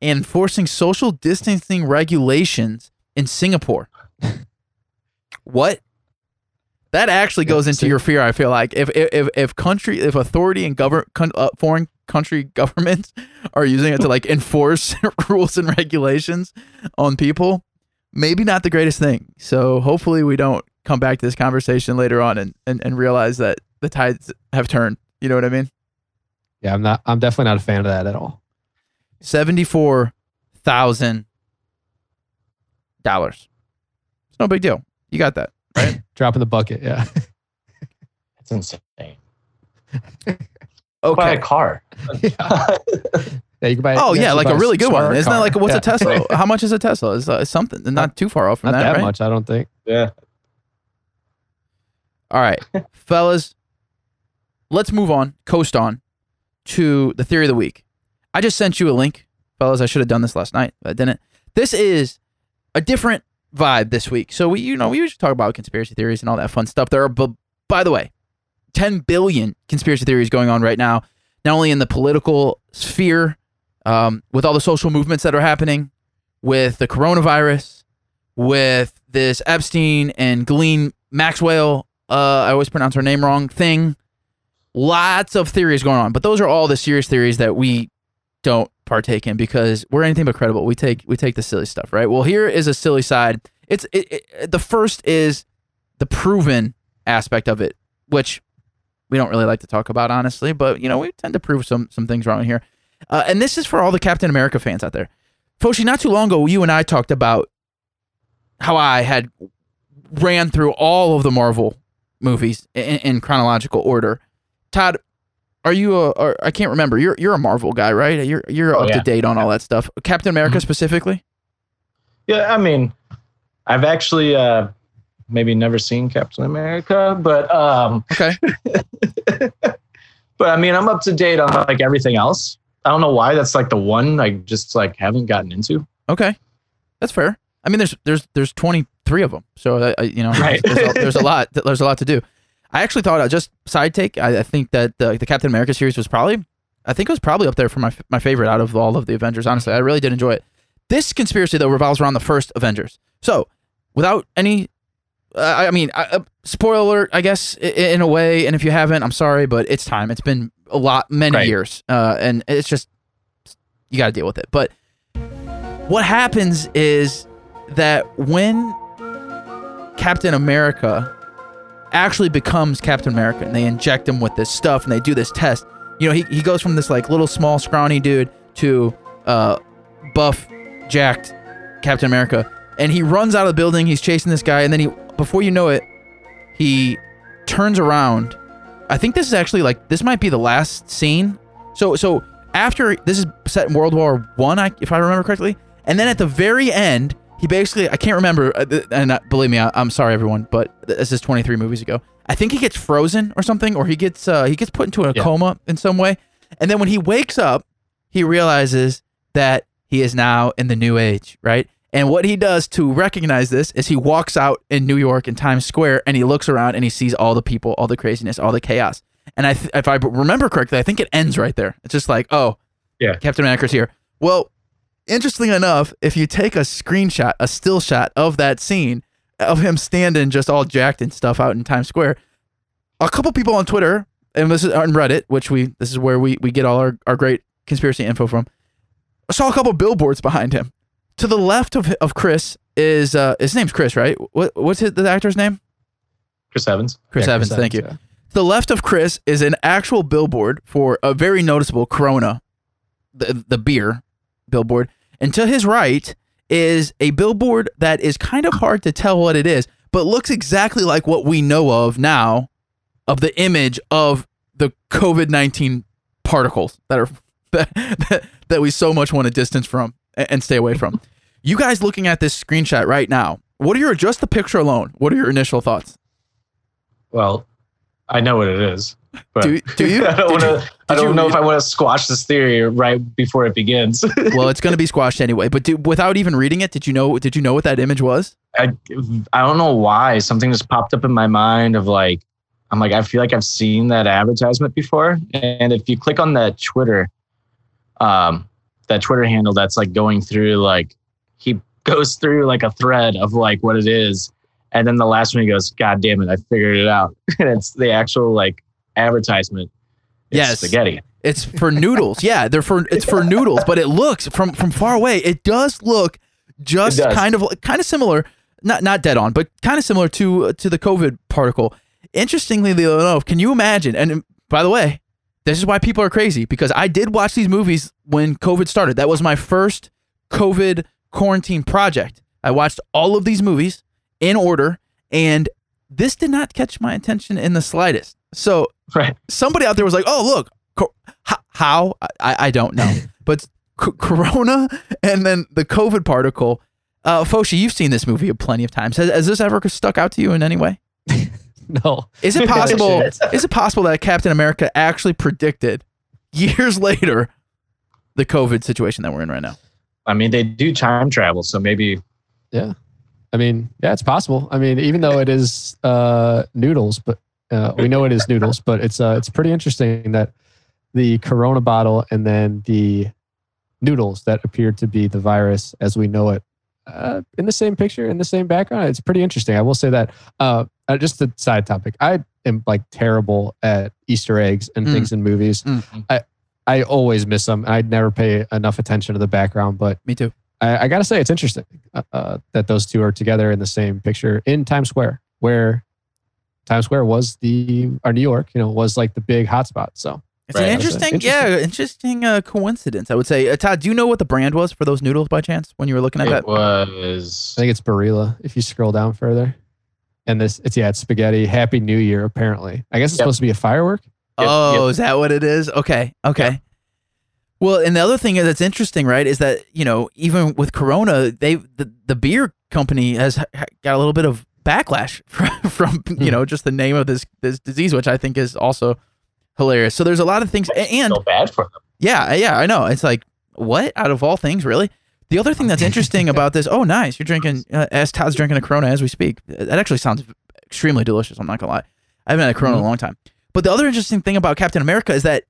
and enforcing social distancing regulations in Singapore. what? That actually goes into your fear. I feel like if if if country if authority and government uh, foreign country governments are using it to like enforce rules and regulations on people, maybe not the greatest thing. So hopefully we don't come back to this conversation later on and and, and realize that the tides have turned. You know what I mean?
yeah, I'm not. I'm definitely not a fan of that at all.
Seventy four thousand dollars. It's no big deal. You got that.
Drop in the bucket. Yeah.
It's insane. Buy
Okay.
a car.
yeah. Yeah, you can buy.
Oh
you
yeah, like a really good one.
smart
Isn't that like what's
Yeah.
a Tesla? How much is a Tesla? Is uh, something not too far off from
Not
that,
that,
right?
much, I don't think.
yeah.
All right, fellas. let's move on, coast on to the theory of the week. I just sent you a link, fellas. I should have done this last night, but I didn't. This is a different vibe this week. So we, you know, we usually talk about conspiracy theories and all that fun stuff. There are, but by the way, 10 billion conspiracy theories going on right now, not only in the political sphere, um, with all the social movements that are happening, with the coronavirus, with this Epstein and Ghislaine Maxwell, uh, I always pronounce her name wrong, thing. Lots of theories going on, but those are all the serious theories that we don't partake in because we're anything but credible. We take we take the silly stuff, right? Well, here is a silly side. It's it, it, the first is the proven aspect of it, which we don't really like to talk about honestly, but you know we tend to prove some some things wrong here. Uh, and this is for all the Captain America fans out there. Foshi, not too long ago, you and I talked about how I had ran through all of the Marvel movies in, in chronological order. Todd, are you a? Or, I can't remember. You're you're a Marvel guy, right? You're you're
Oh,
up to date on all that stuff. Captain America
Mhm.
specifically.
Yeah, I mean, I've actually uh, maybe never seen Captain America, but um,
Okay.
but I mean, I'm up to date on like everything else. I don't know why that's like the one I just like haven't gotten into.
Okay, that's fair. I mean, there's there's there's 23 of them, so uh, you know,
Right.
there's, a, there's a lot. There's a lot to do. I actually thought, uh, just side take, I, I think that the, the Captain America series was probably, I think it was probably up there for my my favorite out of all of the Avengers. Honestly, I really did enjoy it. This conspiracy though revolves around the first Avengers. So, without any, uh, I mean, uh, spoiler alert, I guess in a way. And if you haven't, I'm sorry, but it's time. It's been a lot, many
Right.
years, uh, and it's just you got to deal with it. But what happens is that when Captain America actually becomes Captain America and they inject him with this stuff and they do this test, you know, he, he goes from this like little small scrawny dude to uh, buff, jacked Captain America. And he runs out of the building, he's chasing this guy, and then he before you know it, he turns around. I think this is actually like this might be the last scene. So so after this is set in World War One, I, if I remember correctly, and then at the very end, he basically I can't remember, uh, and uh, believe me, I, I'm sorry everyone, but this is 23 movies ago. I think he gets frozen or something, or he gets uh, he gets put into a
Yeah.
coma in some way, and then when he wakes up, he realizes that he is now in the new age, right? And what he does to recognize this is he walks out in New York in Times Square and he looks around and he sees all the people, all the craziness, all the chaos. And I, th- if I remember correctly, I think it ends right there. It's just like, oh,
Yeah.
Captain America's here. Well, interestingly enough, if you take a screenshot, a still shot of that scene of him standing just all jacked and stuff out in Times Square, a couple people on Twitter, and this is on Reddit, which we this is where we we get all our, our great conspiracy info from. I saw a couple billboards behind him. To the left of of Chris is uh his name's Chris, right? What what's his, the actor's name?
Chris Evans.
Chris
Yeah,
Evans, thank you.
yeah.
To the left of Chris is an actual billboard for a very noticeable Corona, the, the beer billboard. And to his right is a billboard that is kind of hard to tell what it is, but looks exactly like what we know of now of the image of the COVID 19 particles that are that, that, that we so much want to distance from and, and stay away from. You guys looking at this screenshot right now, what are your just the picture alone? What are your initial thoughts?
Well, I know what it is. But
Do- do you?
I don't, wanna,
you-
I don't know if I want to squash this theory right before it begins.
well, it's going to be squashed anyway. But do, without even reading it, did you know? Did you know what that image was?
I I don't know why something just popped up in my mind of like I'm like I feel like I've seen that advertisement before, and if you click on that Twitter, um, that Twitter handle that's like going through like he goes through like a thread of like what it is, and then the last one he goes, God damn it, I figured it out, and it's the actual like advertisement. It's
Yes.
spaghetti.
It's for noodles. Yeah, they're for it's for noodles, but it looks from from far away. It does look just
does.
kind of kind of similar, not not dead on, but kind of similar to to the COVID particle. Interestingly enough, can you imagine? And by the way, this is why people are crazy because I did watch these movies when COVID started. That was my first COVID quarantine project. I watched all of these movies in order, and this did not catch my attention in the slightest. So
Right.
somebody out there was like, "Oh, look, co- h- how? I, I don't know, but c- Corona and then the COVID particle." Uh, Foshi, you've seen this movie plenty of times. Has, has this ever stuck out to you in any way?
no.
Is it possible? is it possible that Captain America actually predicted years later the COVID situation that we're in right now?
I mean, they do time travel, so maybe Yeah,
I mean, yeah, it's possible. I mean, even though it is uh, noodles, but uh, we know it is noodles, but it's uh, it's pretty interesting that the Corona bottle and then the noodles that appeared to be the virus as we know it uh, in the same picture in the same background. It's pretty interesting. I will say that. Uh, uh, just a side topic. I am like terrible at Easter eggs and
Mm.
things in movies.
Mm.
I I always miss them. I'd never pay enough attention to the background, but
Me too.
I, I got to say, it's interesting uh, uh, that those two are together in the same picture in Times Square, where Times Square was the, or New York, you know, was like the big hotspot. So
It's
Right.
an interesting,
interesting.
yeah, interesting uh, coincidence. I would say. Uh, Todd, do you know what the brand was for those noodles by chance when you were looking at
it
that?
was.
I think it's Barilla if you scroll down further. And this, it's, yeah, it's spaghetti. Happy New Year, apparently. I guess it's
Yep.
supposed to be a firework.
Yep,
oh,
yep.
is that what it is? Okay, okay. Well, and the other thing that's interesting, right, is that you know even with Corona, they the, the beer company has got a little bit of backlash from, from you
Hmm.
know just the name of this this disease, which I think is also hilarious. So there's a lot of things, and
so bad for them.
yeah, yeah, I know. It's like what out of all things, really. The other thing that's interesting about this, oh, nice, you're drinking. Uh, as Todd's drinking a Corona as we speak. That actually sounds extremely delicious. I'm not gonna lie. I haven't had a Corona in a long time. But the other interesting thing about Captain America is that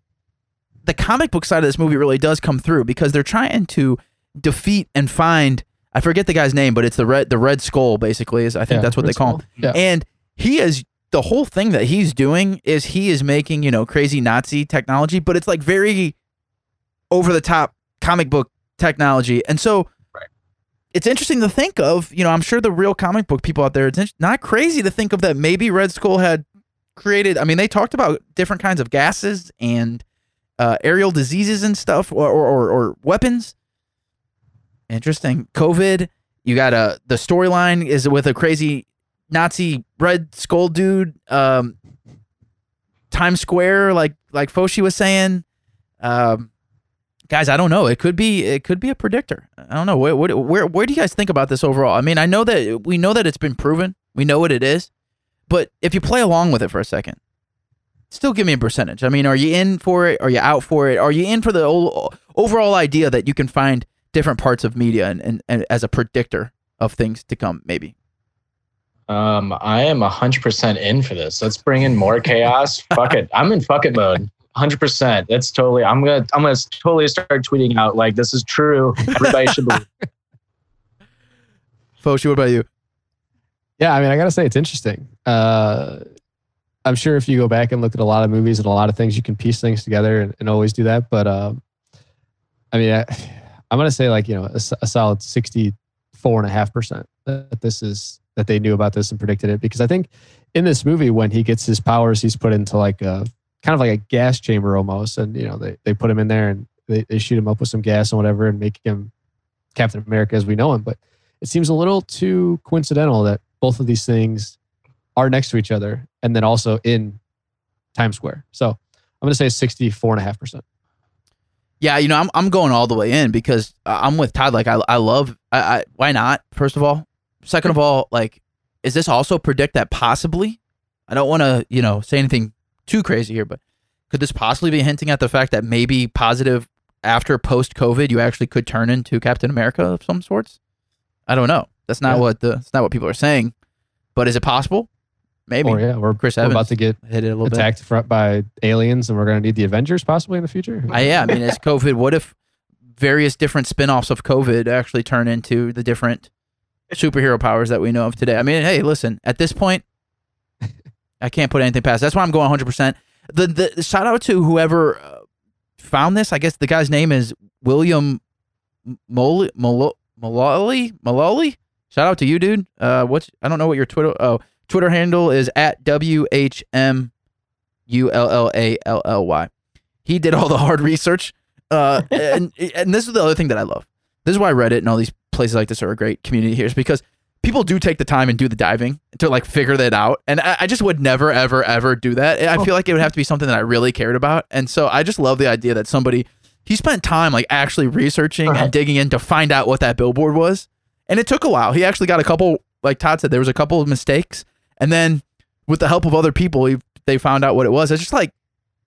the comic book side of this movie really does come through because they're trying to defeat and find. I forget the guy's name, but it's the red the Red Skull. Basically, is I think
Yeah,
that's what they
Red
call him.
Yeah.
And he is the whole thing that he's doing is he is making, you know, crazy Nazi technology, but it's like very over the top comic book technology. And so
Right.
it's interesting to think of, you know, I'm sure the real comic book people out there, it's in- not crazy to think of that maybe Red Skull had created, I mean, they talked about different kinds of gases and uh, aerial diseases and stuff or, or, or, weapons. Interesting. COVID, you got a, the storyline is with a crazy Nazi Red Skull dude, um, Times Square, like like Foshi was saying. Um, guys, I don't know. It could be it could be a predictor. I don't know. Where where where do you guys think about this overall? I mean, I know that we know that it's been proven. We know what it is, but if you play along with it for a second, still give me a percentage. I mean, are you in for it? Are you out for it? Are you in for the overall idea that you can find different parts of media and, and, and as a predictor of things to come? Maybe.
Um, I am hundred percent in for this. Let's bring in more chaos. fuck it. I'm in fuck it mode. Hundred percent. That's totally. I'm gonna. I'm gonna totally start tweeting out like this is true. Everybody should believe.
Foshi, what about you?
Yeah, I mean, I gotta say it's interesting. Uh, I'm sure if you go back and look at a lot of movies and a lot of things, you can piece things together and, and always do that. But um, I mean, I, I'm gonna say like you know a solid 64 and a half percent that this is that they knew about this and predicted it because I think in this movie when he gets his powers, he's put into like a kind of like a gas chamber almost, and you know they they put him in there and they, they shoot him up with some gas and whatever and make him Captain America as we know him, but it seems a little too coincidental that both of these things are next to each other and then also in Times Square. So I'm going to say 64.5%.
Yeah, you know, I'm I'm going all the way in because I'm with Todd. Like, I I love. I, I why not? First of all, second of all, like, is this also predict that possibly? I don't want to you know say anything too crazy here, but could this possibly be hinting at the fact that maybe positive after post COVID, you actually could turn into Captain America of some sorts? I don't know. That's not
Yeah.
what the that's not what people are saying, but is it possible? Maybe
Or yeah, we're,
Chris
we're
Evans
about to get
hit it a little bit.
attacked front by aliens and we're going to need the Avengers possibly in the future.
I, yeah, I mean, it's COVID. What if various different spin-offs of COVID actually turn into the different superhero powers that we know of today? I mean, hey, listen, at this point, I can't put anything past. That's why I'm going 100%. The the, the shout out to whoever uh, found this. I guess the guy's name is William Molly Maloli Maloli. Shout out to you, dude. Uh, what's I don't know what your Twitter oh Twitter handle is at W H M U L L A L L Y. He did all the hard research. Uh, and and this is the other thing that I love. This is why Reddit and all these places like this are a great community here, is because people do take the time and do the diving to like figure that out. And I, I just would never, ever, ever do that. I feel like it would have to be something that I really cared about. And so I just love the idea that somebody he spent time like actually researching
Uh-huh.
and digging in to find out what that billboard was. And it took a while. He actually got a couple, like Todd said, there was a couple of mistakes. And then with the help of other people, he, they found out what it was. It's just like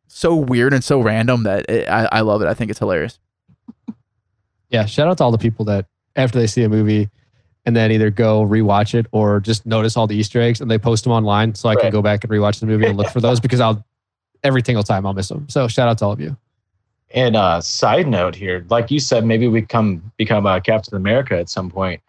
so weird and so random that it, I, I love it. I think it's hilarious.
Yeah, shout out to all the people that after they see a movie and then either go rewatch it or just notice all the Easter eggs and they post them online so I can go back and rewatch the movie and look for those because I'll every single time I'll miss them. So shout out to all of you.
And uh, side note here, like you said, maybe we come become uh, Captain America at some point.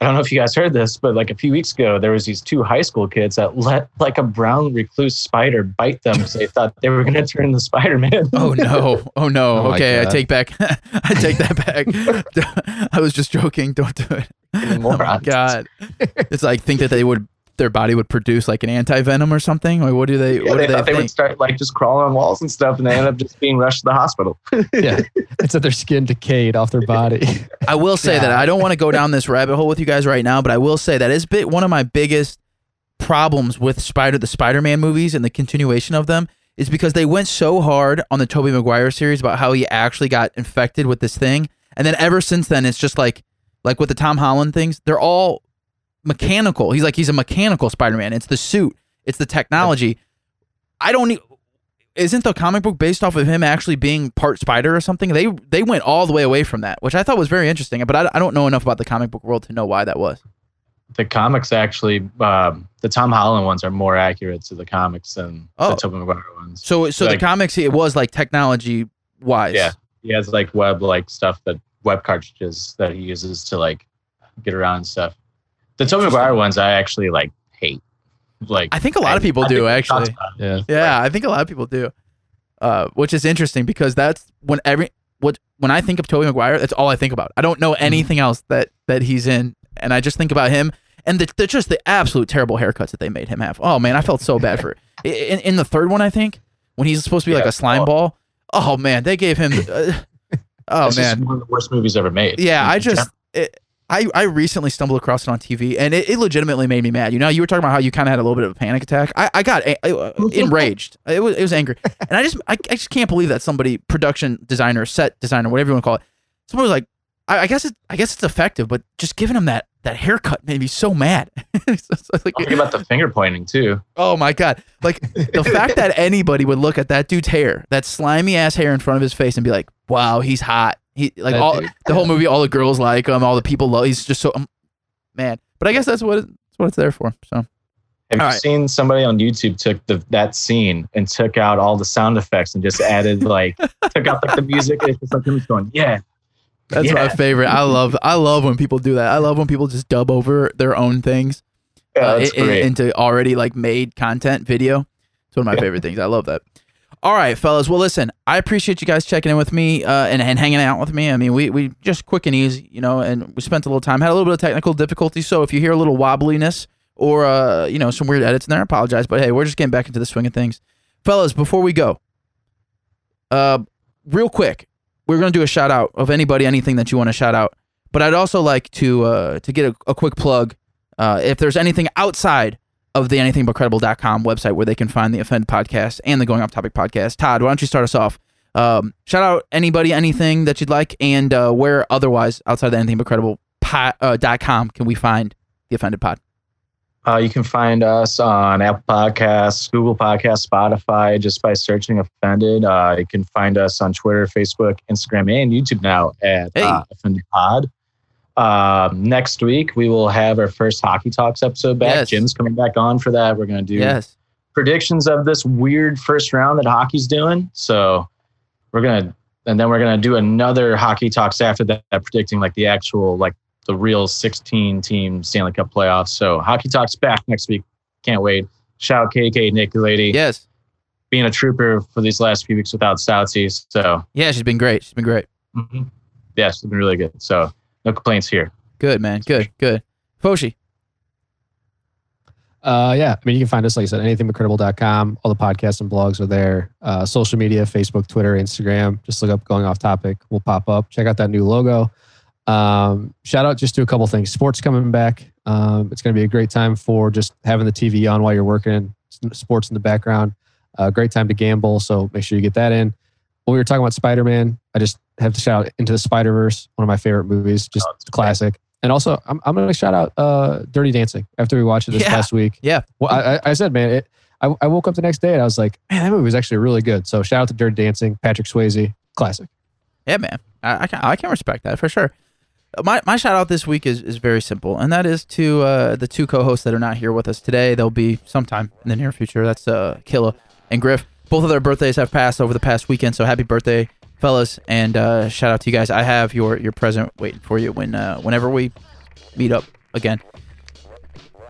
I don't know if you guys heard this, but like a few weeks ago, there was these two high school kids that let like a brown recluse spider bite them because they thought they were going to turn into Spider Man.
Oh, oh no! Oh no!
Oh
okay, I take back. I take that back. I was just joking. Don't do it. Oh my god! It's like think that they would their body would produce like an anti venom or something. Like what do they?
Yeah,
what
they
do
thought
they
they would start like just crawling on walls and stuff, and they end up just being rushed to the hospital.
Yeah. it's that their skin decayed off their body.
I will say that I don't want to go down this rabbit hole with you guys right now, but I will say that is bit one of my biggest problems with Spider the Spider-Man movies and the continuation of them is because they went so hard on the Tobey Maguire series about how he actually got infected with this thing, and then ever since then it's just like like with the Tom Holland things, they're all mechanical. He's like he's a mechanical Spider-Man. It's the suit, it's the technology. I don't. need Isn't the comic book based off of him actually being part spider or something? They they went all the way away from that, which I thought was very interesting. But I, I don't know enough about the comic book world to know why that was.
the comics actually, um, the Tom Holland ones are more accurate to the comics than
Oh.
the Tobey Maguire ones.
So so
Like-
the comics it was like technology wise.
Yeah. He has like web like stuff that web cartridges that he uses to like get around stuff. The Tobey Maguire ones I actually like hate. Like
I think a lot of people
I
do actually.
talked about it.
yeah.
Yeah, I think a lot of people do. Uh, which is interesting because that's when every what when I think of Tobey Maguire, that's all I think about. I don't know anything else that that he's in, and I just think about him and the, the just the absolute terrible haircuts that they made him have. Oh man, I felt so bad for i- in in the third one. I think when he's supposed to be like a slime
Oh.
ball. Oh man, they gave him. Uh, oh
It's just
man,
one of the worst movies ever made.
yeah. I just. It, I, I recently stumbled across it on TV and it, it legitimately made me mad. You know, you were talking about how you kind of had a little bit of a panic attack. I, I got a, uh, enraged. It was, it was angry. And I just I, I just can't believe that somebody, production designer, set designer, whatever you want to call it, someone was like, I, I guess it, I guess it's effective, but just giving them that that haircut made me so mad. It's like,
Don't about the finger pointing too.
oh my god! Like the fact that anybody would look at that dude's hair, that slimy ass hair in front of his face, and be like, "Wow, he's hot." He like
That
all
dude,
the whole movie, all the girls like him, all the people love. He's just so um, man. But I guess that's what it, that's what it's there for. So
Have you
right.
seen somebody on YouTube took the that scene and took out all the sound effects and just added like took out like the music? It's just like him going, yeah,
that's my favorite. I love I love when people do that. I love when people just dub over their own things
yeah,
uh,
that's
i- i- into already like made content video. It's one of my
Yeah.
favorite things. I love that. All right, fellas. Well, listen, I appreciate you guys checking in with me uh, and, and hanging out with me. I mean, we, we just quick and easy, you know, and we spent a little time, had a little bit of technical difficulty. So if you hear a little wobbliness or, uh, you know, some weird edits in there, I apologize. But hey, we're just getting back into the swing of things. Fellas, before we go, uh, real quick, we're going to do a shout out of anybody, anything that you want to shout out. But I'd also like to uh, to get a, a quick plug. Uh, if there's anything outside of the anythingbutcredible.com website where they can find the Offend podcast and the Going Off Topic podcast. Todd, why don't you start us off? Um, shout out anybody, anything that you'd like, and uh, where otherwise outside of the anything but credible pod, uh, com can we find the Offended Pod?
Uh, you can find us on Apple Podcasts, Google Podcasts, Spotify, just by searching Offended. Uh, you can find us on Twitter, Facebook, Instagram, and YouTube now at
Hey.
uh, Offended Pod. Um, next week, we will have our first Hockey Talks episode back.
Yes.
Jim's coming back on for that. We're going to do
Yes.
predictions of this weird first round that hockey's doing. So we're going to, and then we're going to do another Hockey Talks after that, predicting like the actual, like the real 16 team Stanley Cup playoffs. So Hockey Talks back next week. Can't wait. Shout out KK, Nick Lady,
Yes.
being a trooper for these last few weeks without Stoutsies. So
Yeah, she's been great. She's been great.
mhm. yeah, it's been really good. So no complaints here.
Good, man. Good, good. Foshi.
Uh, yeah, I mean, you can find us, like I said, anythingbutcredible.com. All the podcasts and blogs are there. Uh, social media, Facebook, Twitter, Instagram. Just look up Going Off Topic. We'll pop up. Check out that new logo. Um, shout out just to a couple things. Sports coming back. Um, it's going to be a great time for just having the TV on while you're working, sports in the background. Uh, great time to gamble. So make sure you get that in. When we were talking about Spider Man, I just have to shout out Into the Spider Verse, one of my favorite movies, just
Oh, it's great.
classic. And also, I'm, I'm going to shout out uh, Dirty Dancing after we watched it this
Yeah.
past week.
Yeah.
Well, I, I- I said, man, it, I, I woke up the next day and I was like, man, that movie was actually really good. So shout out to Dirty Dancing, Patrick Swayze, classic.
Yeah, man. I, I can I can respect that for sure. My my shout out this week is, is very simple, and that is to uh, the two co-hosts that are not here with us today. They'll be sometime in the near future. That's uh, Killa and Griff. Both of their birthdays have passed over the past weekend, so happy birthday, fellas! And uh, shout out to you guys. I have your your present waiting for you when uh, whenever we meet up again.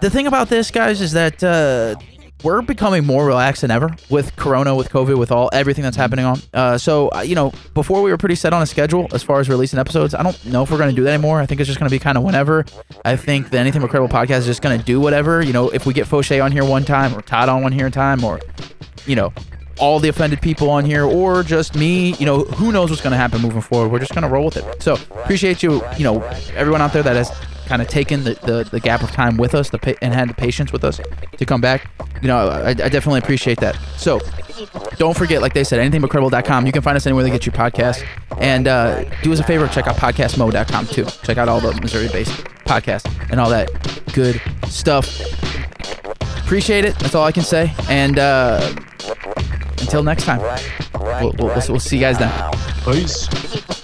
The thing about this, guys, is that uh, we're becoming more relaxed than ever with Corona, with COVID, with all everything that's happening on. Uh, so uh, you know, before we were pretty set on a schedule as far as releasing episodes. I don't know if we're going to do that anymore. I think it's just going to be kind of whenever. I think the Anything But Credible podcast is just going to do whatever. You know, if we get Foshi on here one time, or Todd on one here time, or you know, all the offended people on here, or just me. You know, who knows what's going to happen moving forward. We're just going to roll with it. So appreciate you. You know, everyone out there that has kind of taken the, the, the gap of time with us the and had the patience with us to come back. You know, I, I definitely appreciate that. So don't forget, like they said, anythingbutcredible.com. You can find us anywhere they get your podcasts. And uh, do us a favor, check out podcastmo.com too. Check out all the Missouri based podcasts and all that good stuff. Appreciate it. That's all I can say. And uh, until next time, we'll, we'll, we'll see you guys then.
Peace.